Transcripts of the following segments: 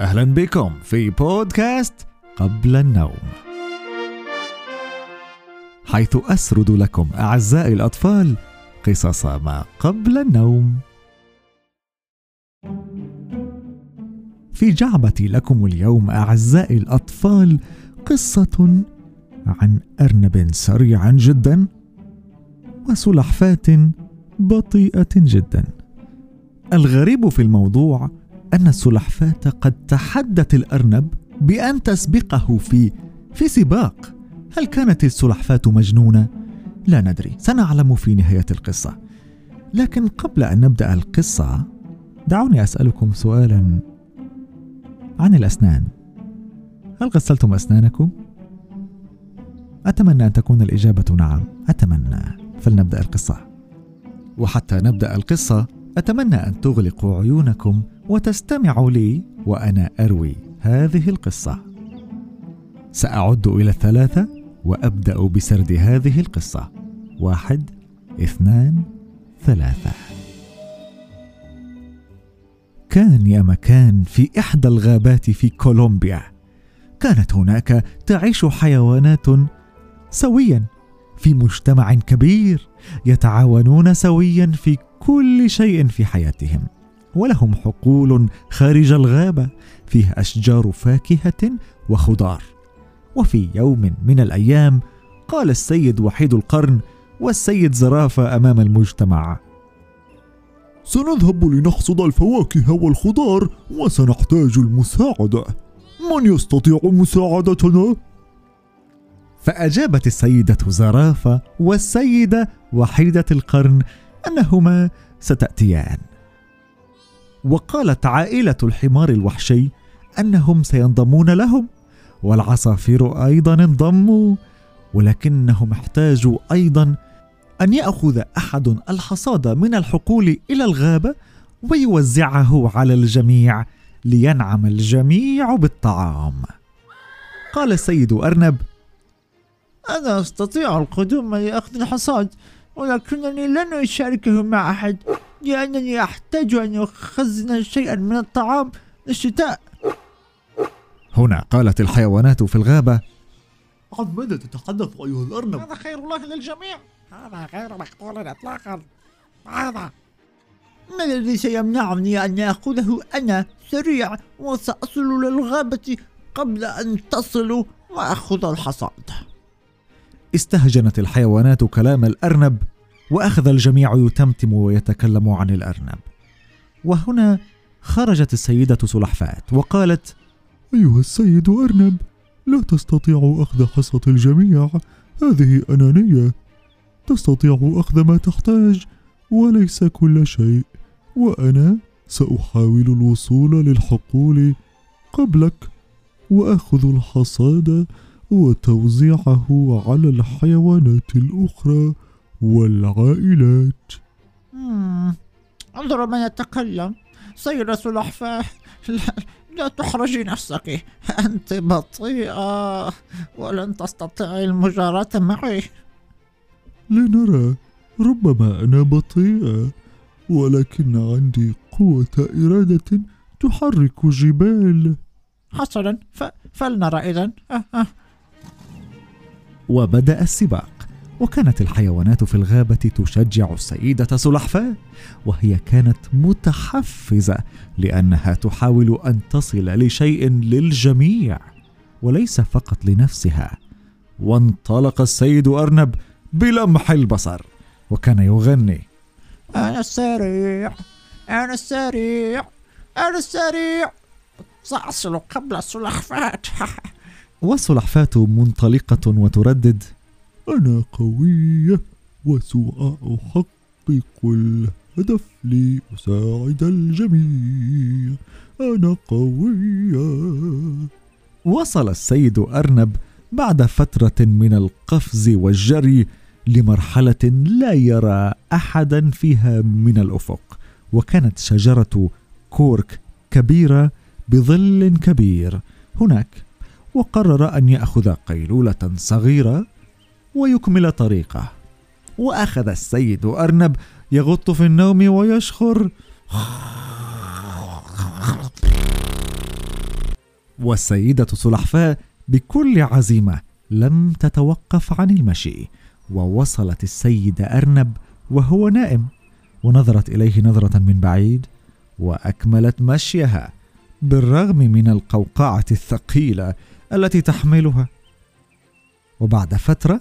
أهلا بكم في بودكاست قبل النوم. حيث أسرد لكم أعزائي الأطفال قصص ما قبل النوم. في جعبتي لكم اليوم أعزائي الأطفال قصة عن أرنب سريع جدا وسلحفاة بطيئة جدا. الغريب في الموضوع أن السلحفاة قد تحدت الأرنب بأن تسبقه في في سباق. هل كانت السلحفاة مجنونة؟ لا ندري. سنعلم في نهاية القصة. لكن قبل أن نبدأ القصة دعوني أسألكم سؤالا عن الأسنان. هل غسلتم أسنانكم؟ أتمنى أن تكون الإجابة نعم. أتمنى. فلنبدأ القصة. وحتى نبدأ القصة أتمنى أن تغلقوا عيونكم وتستمعوا لي وأنا أروي هذه القصة. سأعد إلى الثلاثة وأبدأ بسرد هذه القصة. واحد اثنان ثلاثة. كان يا مكان في إحدى الغابات في كولومبيا. كانت هناك تعيش حيوانات سويا في مجتمع كبير يتعاونون سويا في كل شيء في حياتهم. ولهم حقول خارج الغابة فيها أشجار فاكهة وخضار. وفي يوم من الأيام قال السيد وحيد القرن والسيد زرافة أمام المجتمع سنذهب لنحصد الفواكه والخضار وسنحتاج المساعدة. من يستطيع مساعدتنا؟ فأجابت السيدة زرافة والسيدة وحيدة القرن أنهما ستأتيان. وقالت عائلة الحمار الوحشي أنهم سينضمون لهم والعصافير أيضا انضموا ولكنهم احتاجوا أيضا أن يأخذ أحد الحصاد من الحقول إلى الغابة ويوزعه على الجميع لينعم الجميع بالطعام. قال السيد أرنب أنا أستطيع القدوم لاخذ الحصاد ولكنني لن أشاركه مع أحد. لانني احتاج أن اخزن شيئا من الطعام للشتاء. هنا قالت الحيوانات في الغابة عن ماذا تتحدث أيها الأرنب. هذا خير الله للجميع. هذا غير مقبول اطلاقا. هذا. ما الذي سيمنعني أن اخذه أنا سريع وسأصل للغابة قبل أن تصلوا وأخذ الحصاد؟ استهجنت الحيوانات كلام الأرنب وأخذ الجميع يتمتم ويتكلم عن الأرنب. وهنا خرجت السيدة سلحفاة وقالت أيها السيد أرنب لا تستطيع أخذ حصة الجميع. هذه أنانية. تستطيع أخذ ما تحتاج وليس كل شيء. وأنا سأحاول الوصول للحقول قبلك وأخذ الحصاد وتوزيعه على الحيوانات الأخرى. والعائلات. مم. انظر من يتكلم. سيدة سلحفاة لا, لا تحرجي نفسك. أنت بطيئة. ولن تستطيعي المجاراة معي. لنرى. ربما أنا بطيئة. ولكن عندي قوة إرادة تحرك جبال. حسنا. فلنرى إذا أه أه. وبدأ السباق. وكانت الحيوانات في الغابة تشجع السيدة سلحفاة وهي كانت متحفزة لأنها تحاول أن تصل لشيء للجميع وليس فقط لنفسها. وانطلق السيد أرنب بلمح البصر وكان يغني أنا السريع أنا السريع أنا السريع سأصل قبل السلحفاة والسلحفاه منطلقة وتردد أنا قويه وسأحقق الهدف لأساعد الجميع. أنا قوية وصل السيد أرنب بعد فترة من القفز والجري لمرحلة لا يرى أحدا فيها من الأفق وكانت شجرة كورك كبيرة بظل كبير هناك وقرر أن يأخذ قيلولة صغيرة ويكمل طريقه. وأخذ السيد أرنب يغط في النوم ويشخر. والسيدة سلحفاة بكل عزيمة لم تتوقف عن المشي ووصلت السيد أرنب وهو نائم. ونظرت إليه نظرة من بعيد وأكملت مشيها بالرغم من القوقعة الثقيلة التي تحملها. وبعد فترة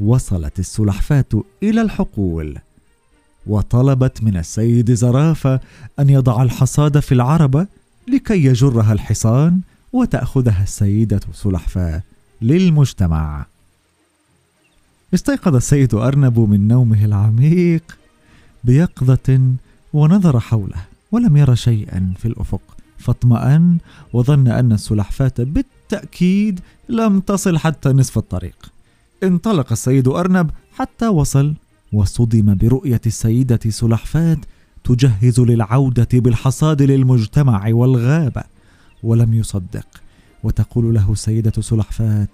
وصلت السلحفاة إلى الحقول وطلبت من السيد زرافة أن يضع الحصاد في العربة لكي يجرها الحصان وتأخذها السيدة سلحفاة للمجتمع. استيقظ السيد أرنب من نومه العميق بيقظة ونظر حوله ولم ير شيئا في الأفق فاطمأن وظن أن السلحفاة بالتأكيد لم تصل حتى نصف الطريق. انطلق السيد أرنب حتى وصل وصدم برؤية السيدة سلحفاة تجهز للعودة بالحصاد للمجتمع والغابة ولم يصدق. وتقول له السيدة سلحفاة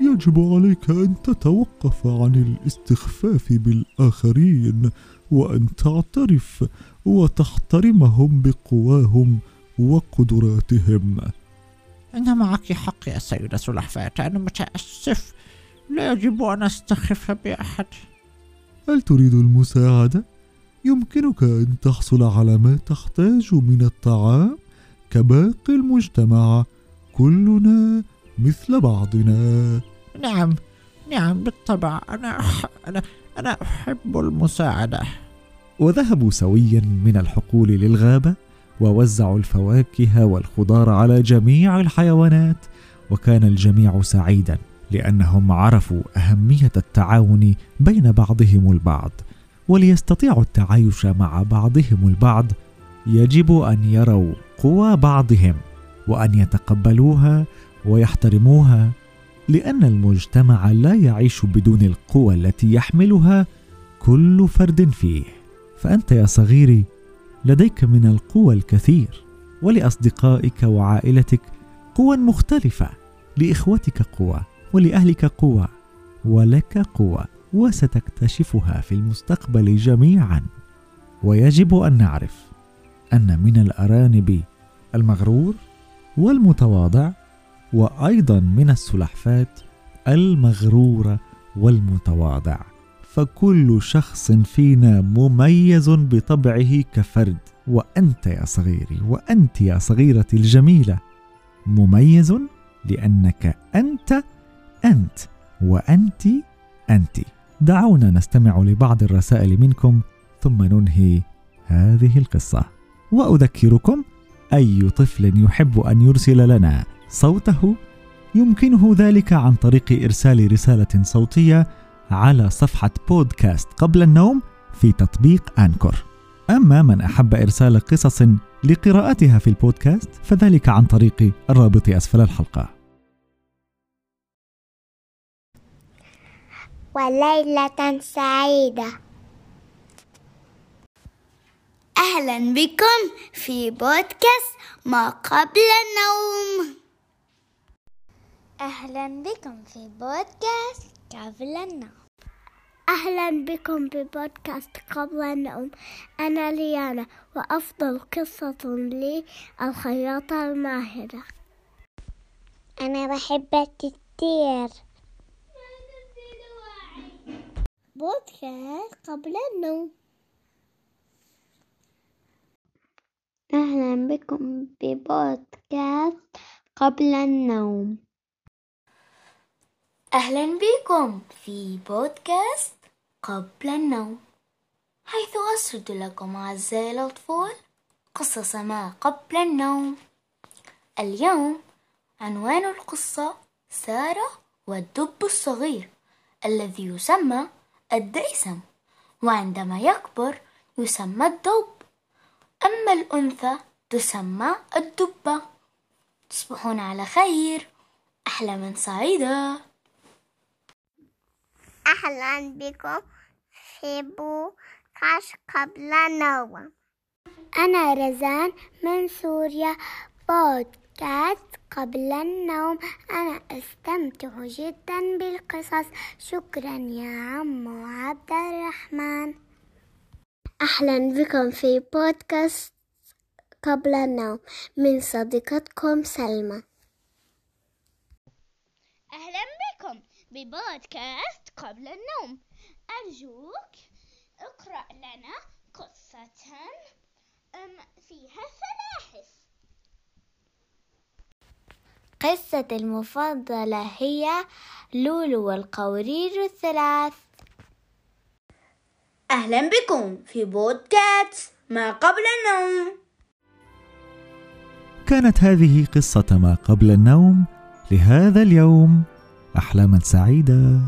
يجب عليك أن تتوقف عن الاستخفاف بالآخرين وأن تعترف وتحترمهم بقواهم وقدراتهم. أنا معك حق يا سيدة سلحفاة أنا متأسف. لا يجب أن أستخف بأحد. هل تريد المساعدة؟ يمكنك أن تحصل على ما تحتاج من الطعام كباقي المجتمع. كلنا مثل بعضنا. نعم نعم بالطبع. أنا أح... أنا أنا أحب المساعدة. وذهبوا سويا من الحقول للغابة. ووزعوا الفواكه والخضار على جميع الحيوانات وكان الجميع سعيدا لأنهم عرفوا أهمية التعاون بين بعضهم البعض وليستطيعوا التعايش مع بعضهم البعض يجب أن يروا قوى بعضهم وأن يتقبلوها ويحترموها لأن المجتمع لا يعيش بدون القوى التي يحملها كل فرد فيه. فأنت يا صغيري لديك من القوى الكثير ولأصدقائك وعائلتك قوى مختلفة لإخوتك قوى ولأهلك قوى ولك قوى وستكتشفها في المستقبل جميعا. ويجب أن نعرف أن من الأرانب المغرور والمتواضع وأيضا من السلحفات المغروره والمتواضع. فكل شخص فينا مميز بطبعه كفرد. وأنت يا صغيري وأنت يا صغيرتي الجميلة مميز لأنك أنت أنت وأنت أنت. دعونا نستمع لبعض الرسائل منكم ثم ننهي هذه القصة. وأذكركم أي طفل يحب أن يرسل لنا صوته يمكنه ذلك عن طريق إرسال رسالة صوتية على صفحة بودكاست قبل النوم في تطبيق أنكور. أما من أحب إرسال قصص لقراءتها في البودكاست فذلك عن طريق الرابط أسفل الحلقة. وليلة سعيدة. أهلا بكم في بودكاست ما قبل النوم. أهلا بكم في بودكاست قبل النوم. أهلا بكم ببودكاست قبل النوم. أنا ليانا وأفضل قصة لي الخياطة الماهرة. أنا بحب التير بودكاست قبل النوم. أهلا بكم ببودكاست قبل النوم. أهلا بكم في بودكاست قبل النوم. حيث أسرد لكم أعزائي الأطفال قصص ما قبل النوم. اليوم عنوان القصة سارة والدب الصغير الذي يسمى الديسم وعندما يكبر يسمى الدب. أما الأنثى تسمى الدبة. تصبحون على خير أحلما سعيدة. أهلا بكم. في بودكاست قبل النوم أنا رزان من سوريا. بودكاست قبل النوم. أنا أستمتع جدا بالقصص. شكرا يا عمو عبد الرحمن. أهلا بكم في بودكاست قبل النوم. من صديقتكم سلمى. أهلا ببودكاست قبل النوم. أرجوك اقرأ لنا قصة فيها سلاحف قصة المفضلة هي لولو والقورير الثلاث. أهلا بكم في بودكاست ما قبل النوم. كانت هذه قصة ما قبل النوم لهذا اليوم. أحلاما سعيدة.